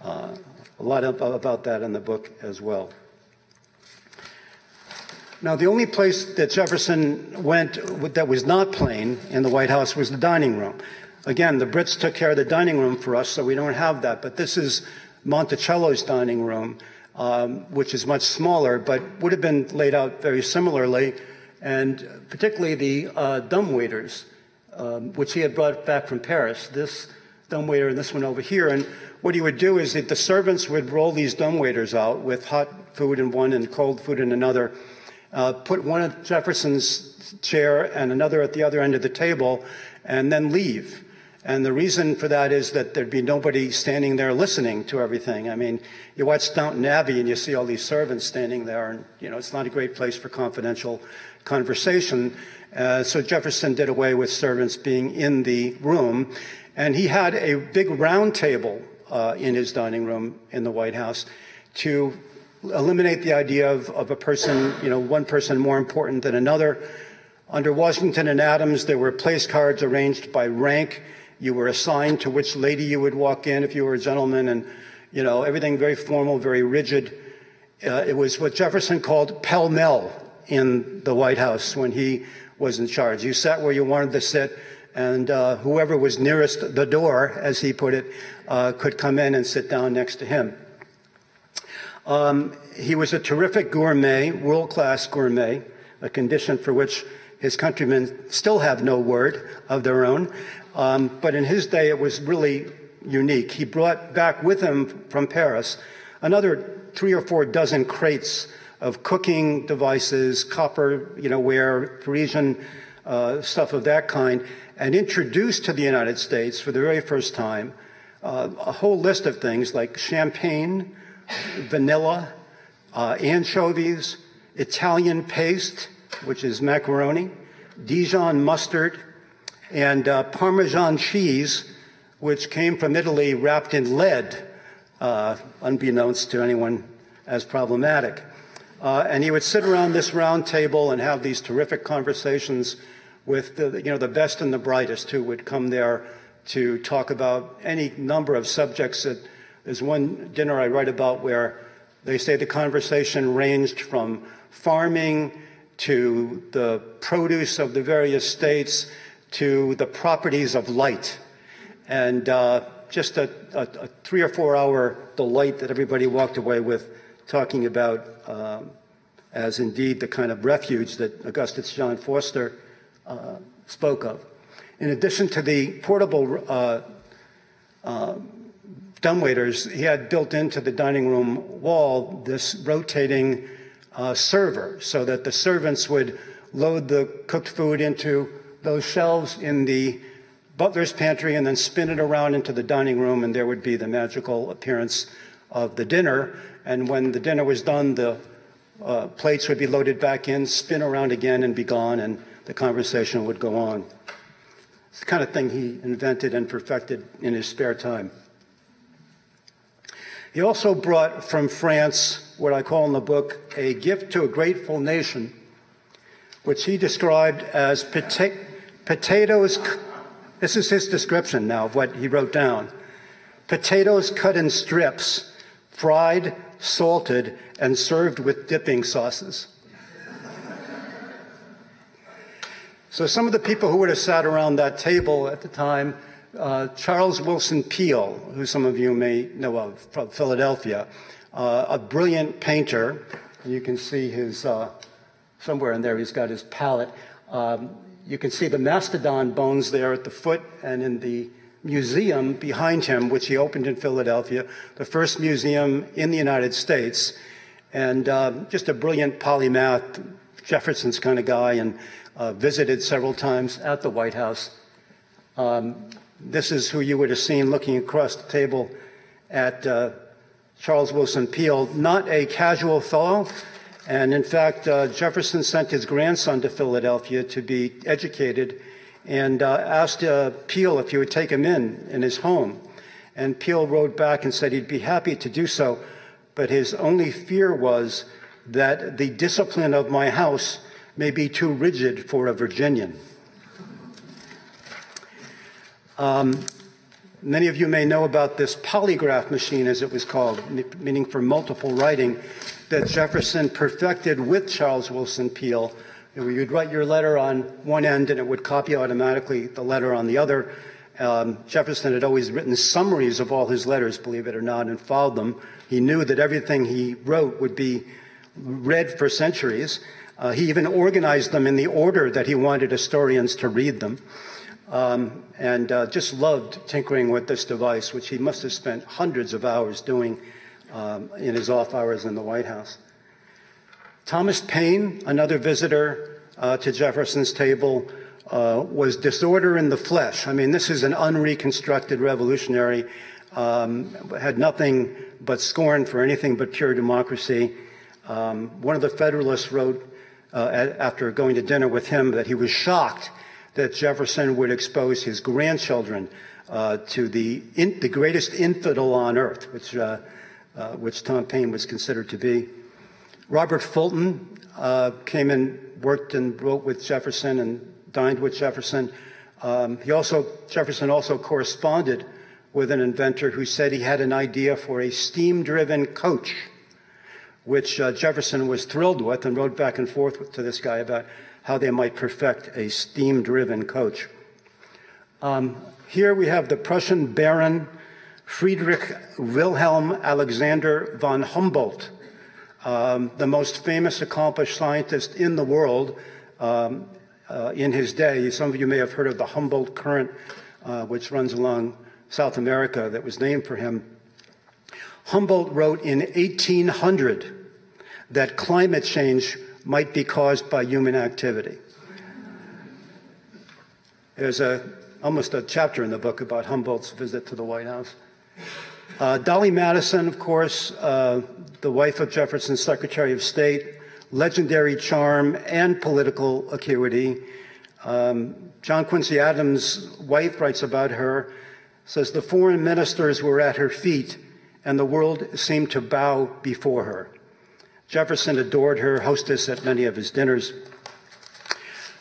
uh, a lot of, about that in the book as well. Now, the only place that Jefferson went that was not plain in the White House was the dining room. Again, the Brits took care of the dining room for us, so we don't have that. But this is Monticello's dining room, um, which is much smaller, but would have been laid out very similarly, and particularly the uh, dumbwaiters, um, which he had brought back from Paris. This dumbwaiter and this one over here. And what he would do is that the servants would roll these dumbwaiters out with hot food in one and cold food in another uh, put one at Jefferson's chair and another at the other end of the table, and then leave. And the reason for that is that there'd be nobody standing there listening to everything. I mean, you watch Downton Abbey and you see all these servants standing there, and you know it's not a great place for confidential conversation. Uh, so Jefferson did away with servants being in the room, and he had a big round table uh, in his dining room in the White House to eliminate the idea of, of a person, you know, one person more important than another. Under Washington and Adams, there were place cards arranged by rank. You were assigned to which lady you would walk in if you were a gentleman, and you know everything very formal, very rigid. Uh, it was what Jefferson called pell mell in the White House when he was in charge. You sat where you wanted to sit, and uh, whoever was nearest the door, as he put it, uh, could come in and sit down next to him. Um, he was a terrific gourmet, world class gourmet, a condition for which his countrymen still have no word of their own. Um, but in his day, it was really unique. He brought back with him from Paris another three or four dozen crates of cooking devices, copper, you know, ware, Parisian uh, stuff of that kind, and introduced to the United States for the very first time uh, a whole list of things like champagne, vanilla, uh, anchovies, Italian paste, which is macaroni, Dijon mustard, and uh, Parmesan cheese, which came from Italy wrapped in lead, uh, unbeknownst to anyone as problematic. Uh, and he would sit around this round table and have these terrific conversations with the, you know, the best and the brightest who would come there to talk about any number of subjects that there's one dinner I write about where they say the conversation ranged from farming to the produce of the various states to the properties of light. And uh, just a, a, a, three or four hour delight that everybody walked away with talking about um, as indeed the kind of refuge that Augustus John Foster uh, spoke of. In addition to the portable uh, uh dumbwaiters, he had built into the dining room wall this rotating uh, server so that the servants would load the cooked food into those shelves in the butler's pantry and then spin it around into the dining room, and there would be the magical appearance of the dinner. And when the dinner was done, the uh, plates would be loaded back in, spin around again, and be gone, and the conversation would go on. It's the kind of thing he invented and perfected in his spare time. He also brought from France what I call in the book a gift to a grateful nation, which he described as potatoes. This is his description now of what he wrote down potatoes cut in strips, fried, salted, and served with dipping sauces. so, some of the people who would have sat around that table at the time uh, Charles Willson Peale, who some of you may know of from Philadelphia, uh, a brilliant painter. You can see his, uh, somewhere in there, he's got his palette. Um, you can see the mastodon bones there at the foot and in the museum behind him, which he opened in Philadelphia, the first museum in the United States. And um, just a brilliant polymath, Jefferson's kind of guy, and uh, visited several times at the White House. Um, this is who you would have seen looking across the table at uh, Charles Willson Peale, not a casual fellow. And in fact, uh, Jefferson sent his grandson to Philadelphia to be educated and uh, asked uh, Peale if he would take him in in his home. And Peale wrote back and said he'd be happy to do so, but his only fear was that the discipline of my house may be too rigid for a Virginian. Um, many of you may know about this polygraph machine, as it was called, meaning for multiple writing, that Jefferson perfected with Charles Willson Peale. You'd write your letter on one end and it would copy automatically the letter on the other. Um, Jefferson had always written summaries of all his letters, believe it or not, and filed them. He knew that everything he wrote would be read for centuries. Uh, he even organized them in the order that he wanted historians to read them. Um, and uh, just loved tinkering with this device, which he must have spent hundreds of hours doing um, in his off hours in the White House. Thomas Paine, another visitor uh, to Jefferson's table, uh, was disorder in the flesh. I mean, this is an unreconstructed revolutionary, um, had nothing but scorn for anything but pure democracy. Um, one of the Federalists wrote uh, after going to dinner with him that he was shocked that Jefferson would expose his grandchildren uh, to the, in, the greatest infidel on earth, which, uh, uh which Tom Paine was considered to be. Robert Fulton uh, came and worked and wrote with Jefferson and dined with Jefferson. Um, he also, Jefferson also corresponded with an inventor who said he had an idea for a steam driven coach, which uh, Jefferson was thrilled with and wrote back and forth to this guy about how they might perfect a steam driven coach. Um, here we have the Prussian Baron Friedrich Wilhelm Alexander von Humboldt, um, the most famous accomplished scientist in the world. Um, uh, in his day. Some of you may have heard of the Humboldt Current, uh, which runs along South America, that was named for him. Humboldt wrote in 1800 that climate change might be caused by human activity. There's a, almost a chapter in the book about Humboldt's visit to the White House. Uh, Dolley Madison, of course, uh, the wife of Jefferson's Secretary of State, legendary charm and political acuity. Um, John Quincy Adams' wife writes about her, says the foreign ministers were at her feet and the world seemed to bow before her. Jefferson adored her, hostess at many of his dinners.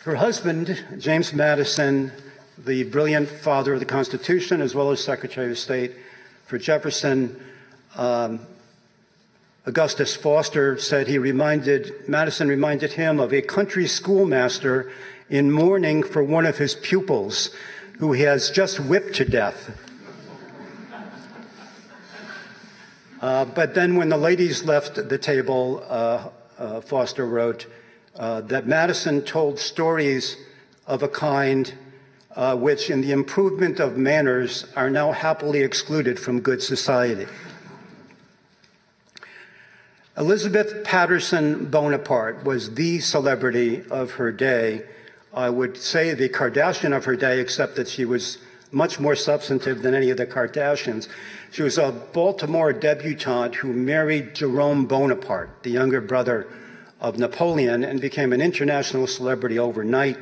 Her husband, James Madison, the brilliant father of the Constitution, as well as Secretary of State for Jefferson, um, Augustus Foster said he reminded, Madison reminded him of a country schoolmaster in mourning for one of his pupils who he has just whipped to death. Uh, but then when the ladies left the table, uh, uh, Foster wrote uh, that Madison told stories of a kind uh, which, in the improvement of manners, are now happily excluded from good society. Elizabeth Patterson Bonaparte was the celebrity of her day. I would say the Kardashian of her day, except that she was much more substantive than any of the Kardashians. She was a Baltimore debutante who married Jerome Bonaparte, the younger brother of Napoleon, and became an international celebrity overnight.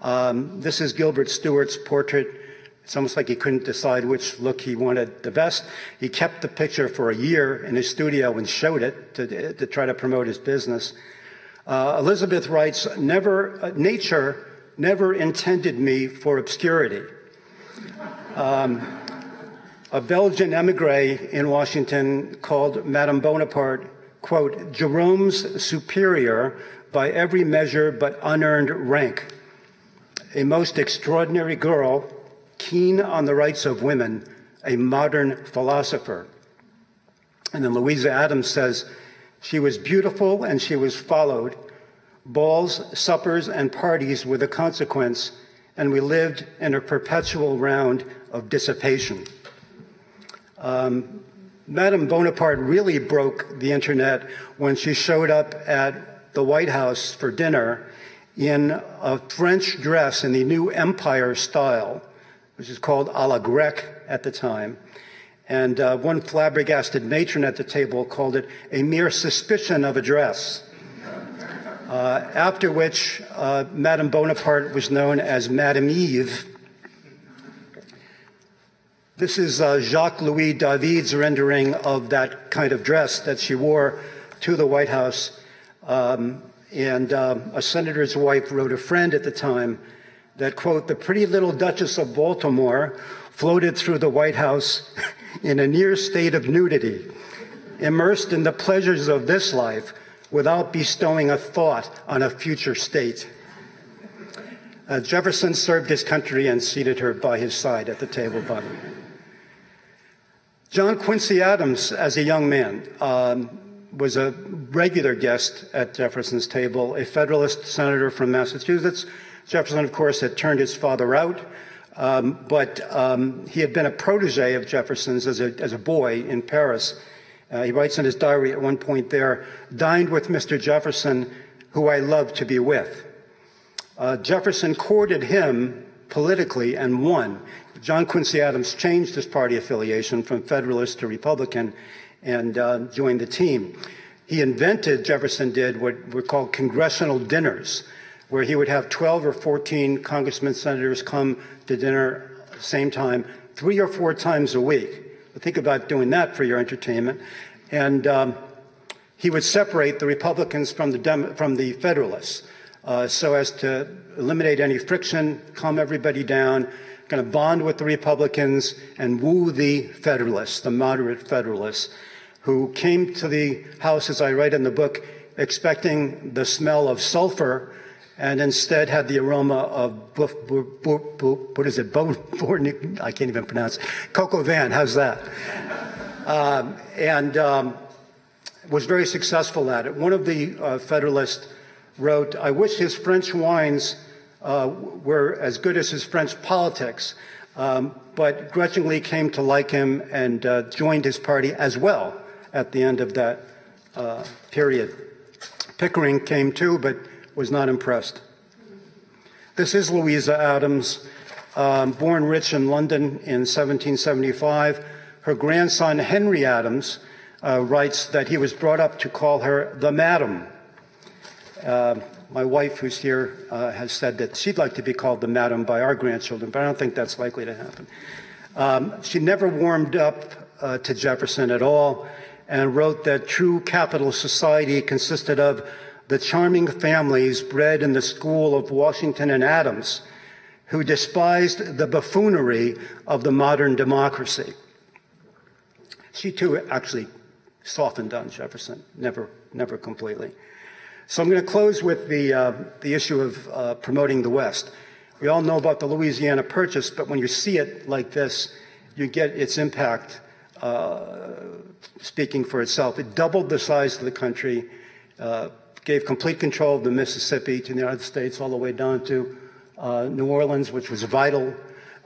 Um, this is Gilbert Stuart's portrait it's almost like he couldn't decide which look he wanted the best. He kept the picture for a year in his studio and showed it to, to try to promote his business. Uh, Elizabeth writes, never, uh, nature never intended me for obscurity. Um, a Belgian emigre in Washington called Madame Bonaparte, quote, Jerome's superior by every measure but unearned rank. A most extraordinary girl keen on the rights of women, a modern philosopher. And then Louisa Adams says, she was beautiful and she was followed. Balls, suppers, and parties were the consequence, and we lived in a perpetual round of dissipation. Um, Madame Bonaparte really broke the internet when she showed up at the White House for dinner in a French dress in the new empire style which is called a la grecque at the time. And uh, one flabbergasted matron at the table called it a mere suspicion of a dress. Uh, after which, uh, Madame Bonaparte was known as Madame Eve. This is uh, Jacques Louis David's rendering of that kind of dress that she wore to the White House. Um, and uh, a senator's wife wrote a friend at the time that, quote, the pretty little Duchess of Baltimore floated through the White House in a near state of nudity, immersed in the pleasures of this life without bestowing a thought on a future state. Uh, Jefferson served his country and seated her by his side at the table bottom. John Quincy Adams, as a young man, um, was a regular guest at Jefferson's table, a Federalist senator from Massachusetts. Jefferson, of course, had turned his father out, um, but um, he had been a protege of Jefferson's as a, as a boy in Paris. Uh, he writes in his diary at one point there, dined with Mr. Jefferson, who I loved to be with. Uh, Jefferson courted him politically and won. John Quincy Adams changed his party affiliation from Federalist to Republican and uh, joined the team. He invented, Jefferson did, what were called congressional dinners, where he would have 12 or 14 congressmen, senators come to dinner at the same time, three or four times a week. Think about doing that for your entertainment. And um, he would separate the Republicans from the, Dem- from the Federalists uh, so as to eliminate any friction, calm everybody down, kind of bond with the Republicans and woo the Federalists, the moderate Federalists, who came to the House, as I write in the book, expecting the smell of sulfur and instead had the aroma of what is it? Bo, I can't even pronounce it. Coq au vin. How's that? Um, and um, was very successful at it. One of the uh, Federalists wrote, "I wish his French wines uh, were as good as his French politics." Um, but grudgingly came to like him and uh, joined his party as well at the end of that uh, period. Pickering came too, but was not impressed. This is Louisa Adams, um, born rich in London in 1775. Her grandson, Henry Adams, uh, writes that he was brought up to call her the Madam. Uh, my wife, who's here, uh, has said that she'd like to be called the Madam by our grandchildren, but I don't think that's likely to happen. Um, she never warmed up uh, to Jefferson at all and wrote that true capital society consisted of the charming families bred in the school of Washington and Adams, who despised the buffoonery of the modern democracy. She too actually softened on Jefferson, never, never completely. So I'm going to close with the, uh, the issue of uh, promoting the West. We all know about the Louisiana Purchase, but when you see it like this, you get its impact uh, speaking for itself. It doubled the size of the country, uh, gave complete control of the Mississippi to the United States all the way down to uh, New Orleans, which was vital.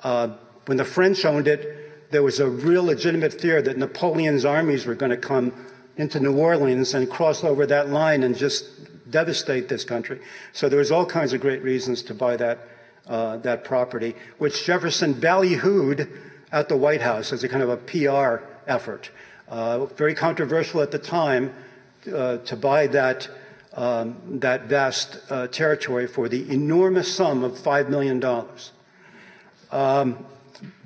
Uh, when the French owned it, there was a real legitimate fear that Napoleon's armies were going to come into New Orleans and cross over that line and just devastate this country. So there was all kinds of great reasons to buy that uh, that property, which Jefferson ballyhooed at the White House as a kind of a PR effort. Uh, very controversial at the time uh, to buy that um, that vast uh, territory for the enormous sum of $5 million. Um,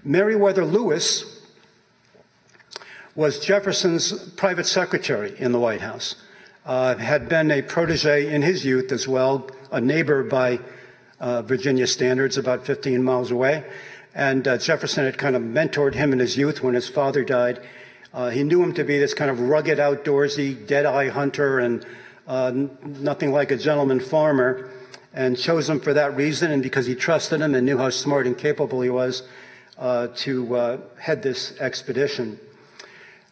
Meriwether Lewis was Jefferson's private secretary in the White House, uh, had been a protege in his youth as well, a neighbor by uh, Virginia standards, about 15 miles away. And uh, Jefferson had kind of mentored him in his youth when his father died. Uh, he knew him to be this kind of rugged, outdoorsy, dead eye hunter and uh, nothing like a gentleman farmer, and chose him for that reason and because he trusted him and knew how smart and capable he was uh, to uh, head this expedition.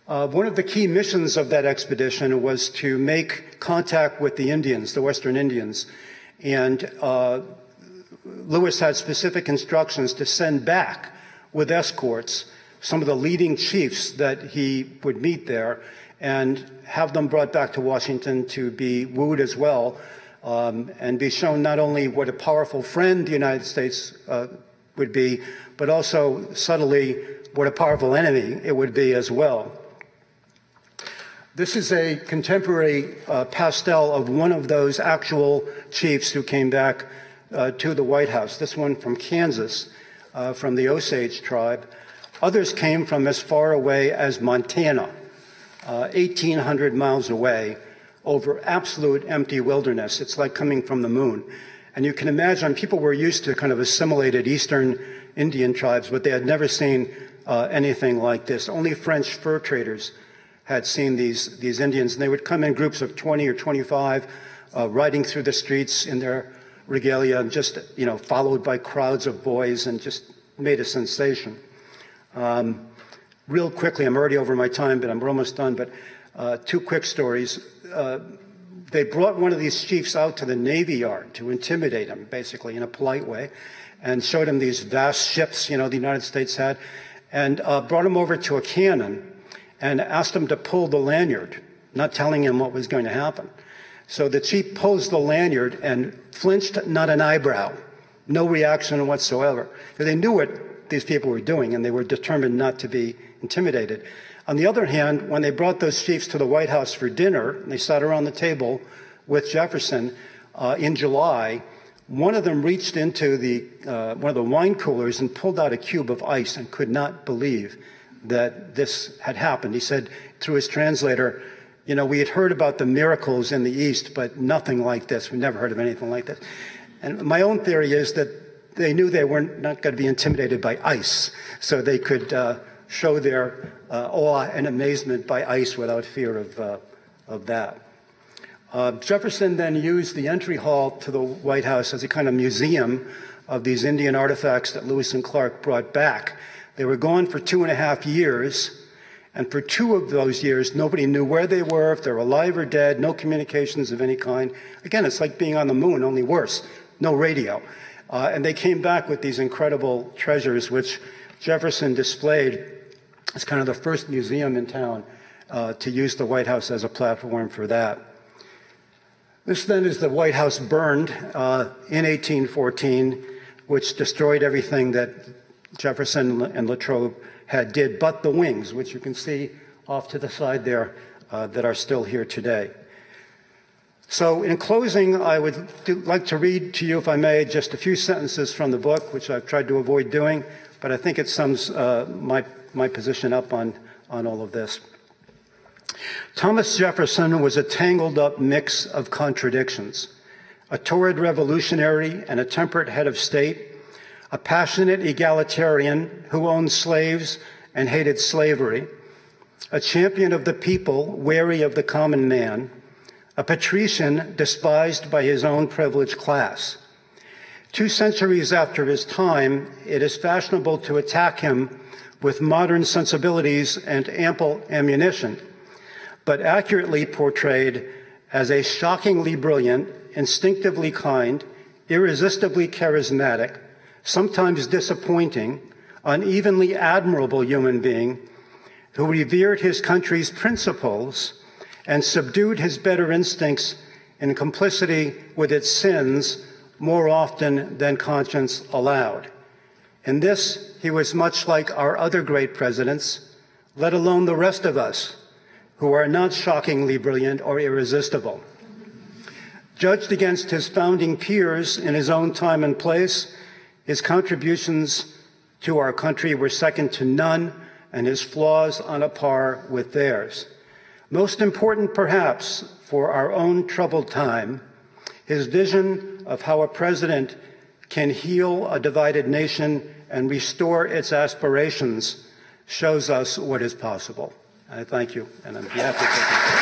Uh, one of the key missions of that expedition was to make contact with the Indians, the Western Indians. And uh, Lewis had specific instructions to send back with escorts some of the leading chiefs that he would meet there and have them brought back to Washington to be wooed as well um, and be shown not only what a powerful friend the United States uh, would be, but also subtly what a powerful enemy it would be as well. This is a contemporary uh, pastel of one of those actual chiefs who came back uh, to the White House. This one from Kansas, uh, from the Osage tribe. Others came from as far away as Montana, uh, 1,800 miles away, over absolute empty wilderness. It's like coming from the moon. And you can imagine people were used to kind of assimilated Eastern Indian tribes, but they had never seen uh, anything like this. Only French fur traders had seen these, these Indians, and they would come in groups of 20 or 25, uh, riding through the streets in their regalia, and just, you know, followed by crowds of boys, and just made a sensation. Um, real quickly, I'm already over my time, but I'm almost done, but uh, two quick stories. Uh, they brought one of these chiefs out to the Navy Yard to intimidate him, basically, in a polite way, and showed him these vast ships, you know, the United States had, and uh, brought him over to a cannon and asked him to pull the lanyard, not telling him what was going to happen. So the chief pulls the lanyard and flinched not an eyebrow, no reaction whatsoever. They knew what these people were doing, and they were determined not to be intimidated. On the other hand, when they brought those chiefs to the White House for dinner, and they sat around the table with Jefferson uh, in July, one of them reached into the, uh, one of the wine coolers and pulled out a cube of ice and could not believe that this had happened. He said through his translator, you know, we had heard about the miracles in the East, but nothing like this. We never heard of anything like this. And my own theory is that they knew they were not going to be intimidated by ice, so they could uh, show their uh, awe and amazement by ice without fear of, uh, of that. Uh, Jefferson then used the entry hall to the White House as a kind of museum of these Indian artifacts that Lewis and Clark brought back. They were gone for two and a half years, and for two of those years, nobody knew where they were, if they're alive or dead, no communications of any kind. Again, it's like being on the moon, only worse. No radio. Uh, and they came back with these incredible treasures, which Jefferson displayed it's kind of the first museum in town uh, to use the White House as a platform for that. This then is the White House burned uh, in 1814, which destroyed everything that Jefferson and Latrobe had did, but the wings, which you can see off to the side there, uh, that are still here today. So, in closing, I would do, like to read to you, if I may, just a few sentences from the book, which I've tried to avoid doing, but I think it sums uh, my my position up on, on all of this. Thomas Jefferson was a tangled up mix of contradictions a torrid revolutionary and a temperate head of state, a passionate egalitarian who owned slaves and hated slavery, a champion of the people wary of the common man, a patrician despised by his own privileged class. Two centuries after his time, it is fashionable to attack him with modern sensibilities and ample ammunition, but accurately portrayed as a shockingly brilliant, instinctively kind, irresistibly charismatic, sometimes disappointing, unevenly admirable human being who revered his country's principles and subdued his better instincts in complicity with its sins more often than conscience allowed. In this, he was much like our other great presidents, let alone the rest of us, who are not shockingly brilliant or irresistible. Judged against his founding peers in his own time and place, his contributions to our country were second to none, and his flaws on a par with theirs. Most important, perhaps, for our own troubled time, his vision of how a president can heal a divided nation and restore its aspirations shows us what is possible. I thank you, and I'm happy to